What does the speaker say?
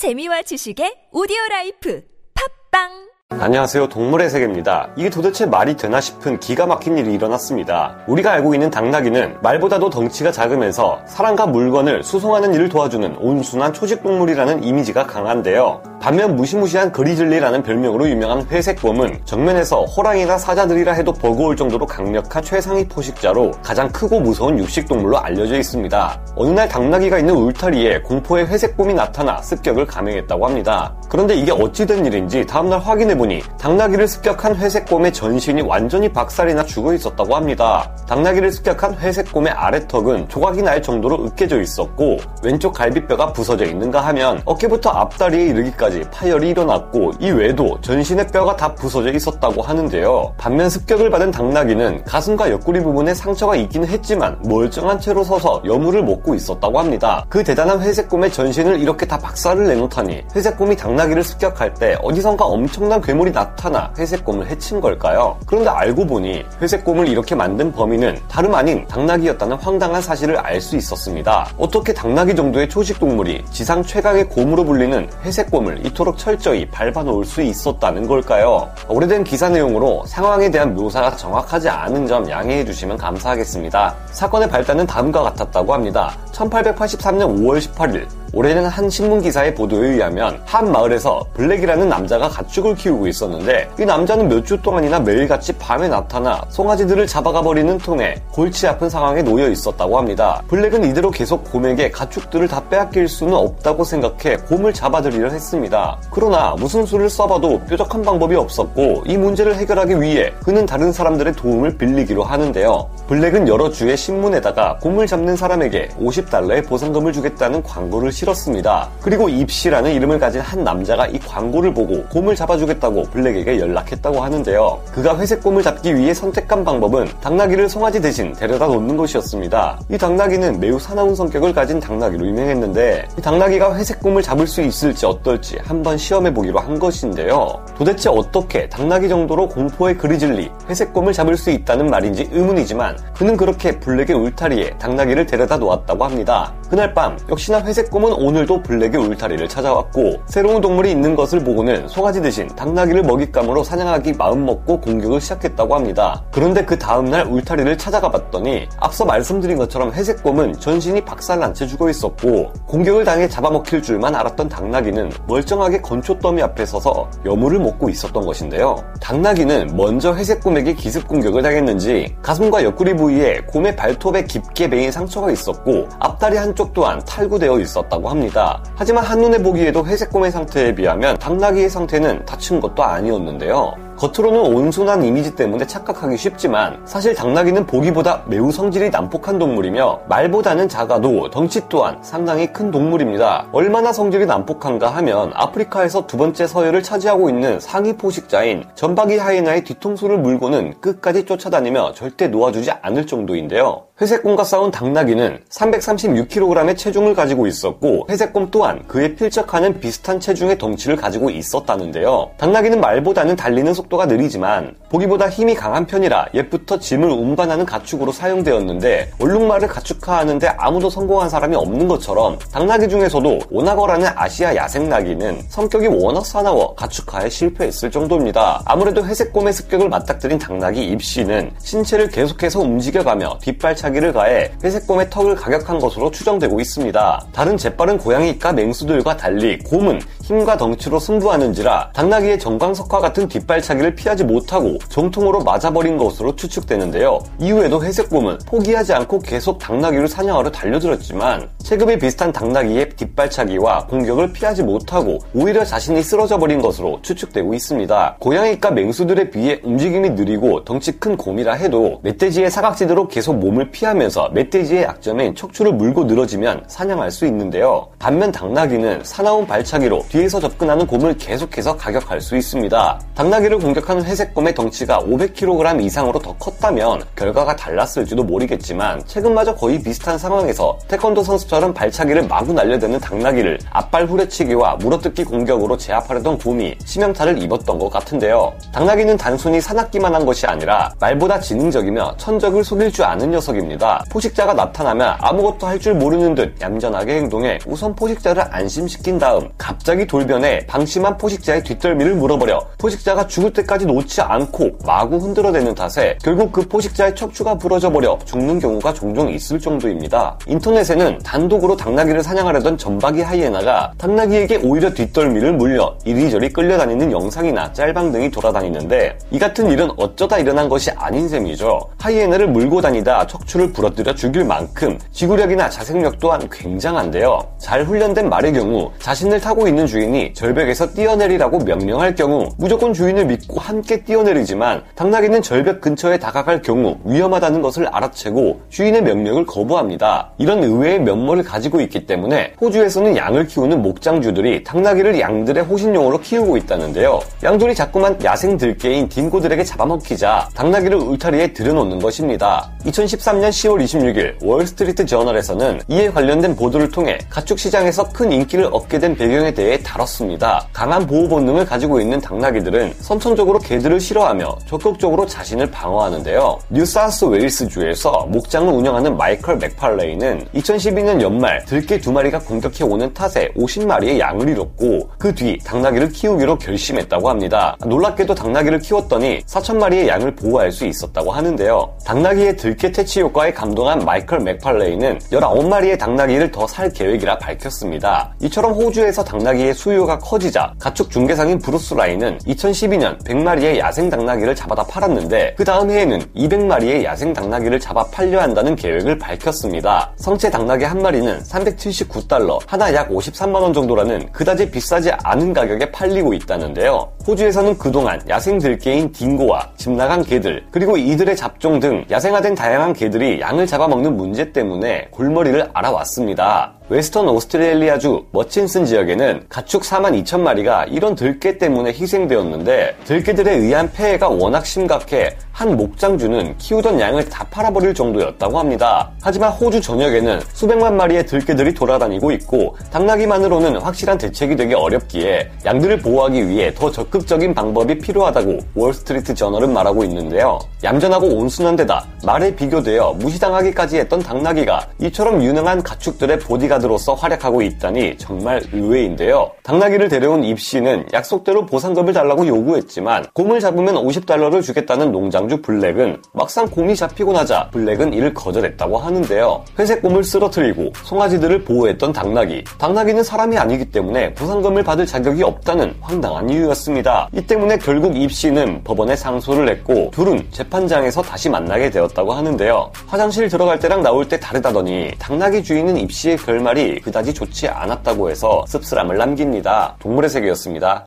재미와 지식의 오디오 life 팟빵 안녕하세요. 동물의 세계입니다. 이게 도대체 말이 되나 싶은 기가 막힌 일이 일어났습니다. 우리가 알고 있는 당나귀는 말보다도 덩치가 작으면서 사람과 물건을 수송하는 일을 도와주는 온순한 초식 동물이라는 이미지가 강한데요. 반면 무시무시한 grizzly라는 별명으로 유명한 회색곰은 정면에서 호랑이나 사자들이라 해도 버거울 정도로 강력한 최상위 포식자로 가장 크고 무서운 육식동물로 알려져 있습니다. 어느 날 당나귀가 있는 울타리에 공포의 회색곰이 나타나 습격을 감행했다고 합니다. 그런데 이게 어찌된 일인지 다음날 확인해보니 당나귀를 습격한 회색곰의 전신이 완전히 박살이 나 죽어 있었다고 합니다. 당나귀를 습격한 회색곰의 아래턱은 조각이 날 정도로 으깨져 있었고 왼쪽 갈비뼈가 부서져 있는가 하면 어깨부터 앞다리에 이르기까지 파열이 일어났고 이 외에도 전신의 뼈가 다 부서져 있었다고 하는데요. 반면 습격을 받은 당나귀는 가슴과 옆구리 부분에 상처가 있기는 했지만 멀쩡한 채로 서서 여물을 먹고 있었다고 합니다. 그 대단한 회색곰의 전신을 이렇게 다 박살을 내놓다니 회색곰이 당나귀를 습격할 때 어디선가 엄청난 괴물이 나타나 회색곰을 해친 걸까요? 그런데 알고 보니 회색곰을 이렇게 만든 범인은 다름 아닌 당나귀였다는 황당한 사실을 알 수 있었습니다. 어떻게 당나귀 정도의 초식 동물이 지상 최강의 곰으로 불리는 회색곰을 이토록 철저히 밟아놓을 수 있었다는 걸까요? 오래된 기사 내용으로 상황에 대한 묘사가 정확하지 않은 점 양해해 주시면 감사하겠습니다. 사건의 발단은 다음과 같았다고 합니다. 1883년 5월 18일 오래된 한 신문 기사의 보도에 의하면 한 마을에서 블랙이라는 남자가 가축을 키우고 있었는데 이 남자는 몇 주 동안이나 매일같이 밤에 나타나 송아지들을 잡아가 버리는 통에 골치 아픈 상황에 놓여 있었다고 합니다. 블랙은 이대로 계속 곰에게 가축들을 다 빼앗길 수는 없다고 생각해 곰을 잡아들이려 했습니다. 그러나 무슨 수를 써봐도 뾰족한 방법이 없었고 이 문제를 해결하기 위해 그는 다른 사람들의 도움을 빌리기로 하는데요. 블랙은 여러 주의 신문에다가 곰을 잡는 사람에게 50달러의 보상금을 주겠다는 광고를 실었습니다. 그리고 입시라는 이름을 가진 한 남자가 이 광고를 보고 곰을 잡아주겠다고 블랙에게 연락했다고 하는데요. 그가 회색 곰을 잡기 위해 선택한 방법은 당나귀를 송아지 대신 데려다 놓는 것이었습니다. 이 당나귀는 매우 사나운 성격을 가진 당나귀로 유명했는데 이 당나귀가 회색 곰을 잡을 수 있을지 어떨지 한번 시험해 보기로 한 것인데요. 도대체 어떻게 당나귀 정도로 공포의 grizzly 회색 곰을 잡을 수 있다는 말인지 의문이지만 그는 그렇게 블랙의 울타리에 당나귀를 데려다 놓았다고 합니다. 그날 밤 역시나 회색 곰은 오늘도 블랙의 울타리를 찾아왔고 새로운 동물이 있는 것을 보고는 송아지 대신 당나귀를 먹잇감으로 사냥하기 마음먹고 공격을 시작했다고 합니다. 그런데 그 다음날 울타리를 찾아가 봤더니 앞서 말씀드린 것처럼 회색곰은 전신이 박살난 채 죽어 있었고 공격을 당해 잡아먹힐 줄만 알았던 당나귀는 멀쩡하게 건초더미 앞에 서서 여물을 먹고 있었던 것인데요. 당나귀는 먼저 회색곰에게 기습 공격을 당했는지 가슴과 옆구리 부위에 곰의 발톱에 깊게 베인 상처가 있었고 앞다리 한쪽 또한 탈구되어 있었다고 합니다. 하지만 한눈에 보기에도 회색 곰의 상태에 비하면 당나귀의 상태는 다친 것도 아니었는데요. 겉으로는 온순한 이미지 때문에 착각하기 쉽지만 사실 당나귀는 보기보다 매우 성질이 난폭한 동물이며 말보다는 작아도 덩치 또한 상당히 큰 동물입니다. 얼마나 성질이 난폭한가 하면 아프리카에서 두 번째 서열을 차지하고 있는 상위 포식자인 전박이 하이나의 뒤통수를 물고는 끝까지 쫓아다니며 절대 놓아주지 않을 정도인데요. 회색곰과 싸운 당나귀는 336kg의 체중을 가지고 있었고 회색곰 또한 그에 필적하는 비슷한 체중의 덩치를 가지고 있었다는데요. 당나귀는 말보다는 달리는 속도 가 느리지만 보기보다 힘이 강한 편이라 옛부터 짐을 운반하는 가축으로 사용되었는데 얼룩말을 가축화하는데 아무도 성공한 사람이 없는 것처럼 당나귀 중에서도 오나거라는 아시아 야생나귀는 성격이 워낙 사나워 가축화에 실패했을 정도입니다. 아무래도 회색곰의 습격을 맞닥뜨린 당나귀 입씨는 신체를 계속해서 움직여가며 뒷발차기를 가해 회색곰의 턱을 가격한 것으로 추정되고 있습니다. 다른 재빠른 고양이과 맹수들과 달리 곰은 힘과 덩치로 승부하는지라 당나귀의 정광석화 같은 뒷발차기를 피하지 못하고 정통으로 맞아버린 것으로 추측되는데요. 이후에도 회색곰은 포기하지 않고 계속 당나귀를 사냥하러 달려들었지만 체급이 비슷한 당나귀의 뒷발차기와 공격을 피하지 못하고 오히려 자신이 쓰러져 버린 것으로 추측되고 있습니다. 고양이과 맹수들에 비해 움직임이 느리고 덩치 큰 곰이라 해도 멧돼지의 사각지대로 계속 몸을 피하면서 멧돼지의 약점인 척추를 물고 늘어지면 사냥할 수 있는데요. 반면 당나귀는 사나운 발차기로 뒤에서 접근하는 곰을 계속해서 가격할 수 있습니다. 당나귀를 공격하는 회색곰의 덩치 덩치가 500kg 이상으로 더 컸다면 결과가 달랐을지도 모르겠지만 최근마저 거의 비슷한 상황에서 태권도 선수처럼 발차기를 마구 날려대는 당나귀를 앞발 후려치기와 물어뜯기 공격으로 제압하려던 곰이 치명타를 입었던 것 같은데요. 당나귀는 단순히 사납기만 한 것이 아니라 말보다 지능적이며 천적을 속일 줄 아는 녀석입니다. 포식자가 나타나면 아무것도 할 줄 모르는 듯 얌전하게 행동해 우선 포식자를 안심시킨 다음 갑자기 돌변해 방심한 포식자의 뒷덜미를 물어버려 포식자가 죽을 때까지 놓지 않고 마구 흔들어대는 탓에 결국 그 포식자의 척추가 부러져 버려 죽는 경우가 종종 있을 정도입니다. 인터넷에는 단독으로 당나귀를 사냥하려던 전박이 하이에나가 당나귀에게 오히려 뒷덜미를 물려 이리저리 끌려다니는 영상이나 짤방 등이 돌아다니는데 이 같은 일은 어쩌다 일어난 것이 아닌 셈이죠. 하이에나를 물고 다니다 척추를 부러뜨려 죽일 만큼 지구력이나 자생력 또한 굉장한데요. 잘 훈련된 말의 경우 자신을 타고 있는 주인이 절벽에서 뛰어내리라고 명령할 경우 무조건 주인을 믿고 함께 뛰어내리지 만 당나귀는 절벽 근처에 다가갈 경우 위험하다는 것을 알아채고 주인의 명령을 거부합니다. 이런 의외의 면모를 가지고 있기 때문에 호주에서는 양을 키우는 목장주들이 당나귀를 양들의 호신용으로 키우고 있다는데요. 양들이 자꾸만 야생 들개인 딩고들에게 잡아먹히자 당나귀를 울타리에 들여놓는 것입니다. 2013년 10월 26일 월스트리트 저널에서는 이에 관련된 보도를 통해 가축 시장에서 큰 인기를 얻게 된 배경에 대해 다뤘습니다. 강한 보호 본능을 가지고 있는 당나귀들은 선천적으로 개들을 싫어하며 적극적으로 자신을 방어하는데요. 뉴사우스 웨일스주에서 목장을 운영하는 마이클 맥팔레이는 2012년 연말 들개 두 마리가 공격해 오는 탓에 50마리의 양을 잃었고 그 뒤 당나귀를 키우기로 결심했다고 합니다. 놀랍게도 당나귀를 키웠더니 4천마리의 양을 보호할 수 있었다고 하는데요. 당나귀의 들개 퇴치 효과에 감동한 마이클 맥팔레이는 19마리의 당나귀를 더 살 계획이라 밝혔습니다. 이처럼 호주에서 당나귀의 수요가 커지자 가축 중개상인 브루스 라인은 2012년 100마리의 야생 당나귀 를 잡아다 팔았는데 그 다음 해에는 200마리의 야생 당나귀를 잡아 팔려 한다는 계획을 밝혔습니다. 성체 당나귀 한 마리는 379달러, 한화 약 53만원 정도라는 그다지 비싸지 않은 가격에 팔리고 있다는데요. 호주에서는 그동안 야생 들개인 딩고와 집 나간 개들, 그리고 이들의 잡종 등 야생화된 다양한 개들이 양을 잡아먹는 문제 때문에 골머리를 앓아왔습니다. 웨스턴 오스트레일리아주 머친슨 지역에는 가축 4만 2천 마리가 이런 들개 때문에 희생되었는데 들개들에 의한 폐해가 워낙 심각해 한 목장주는 키우던 양을 다 팔아버릴 정도였다고 합니다. 하지만 호주 전역에는 수백만 마리의 들개들이 돌아다니고 있고 당나귀만으로는 확실한 대책이 되기 어렵기에 양들을 보호하기 위해 더 적극 적인 방법이 필요하다고 월스트리트 저널은 말하고 있는데요. 얌전하고 온순한 데다 말에 비교되어 무시당하기까지 했던 당나귀가 이처럼 유능한 가축들의 보디가드로서 활약하고 있다니 정말 의외인데요. 당나귀를 데려온 입씨는 약속대로 보상금을 달라고 요구했지만 곰을 잡으면 50달러를 주겠다는 농장주 블랙은 막상 곰이 잡히고 나자 블랙은 이를 거절했다고 하는데요. 회색 곰을 쓰러뜨리고 송아지들을 보호했던 당나귀. 당나귀는 사람이 아니기 때문에 보상금을 받을 자격이 없다는 황당한 이유였 습니다. 이 때문에 결국 입씨는 법원에 상소를 했고 둘은 재판장에서 다시 만나게 되었다고 하는데요. 화장실 들어갈 때랑 나올 때 다르다더니 당나귀 주인은 입씨의 결말이 그다지 좋지 않았다고 해서 씁쓸함을 남깁니다. 동물의 세계였습니다.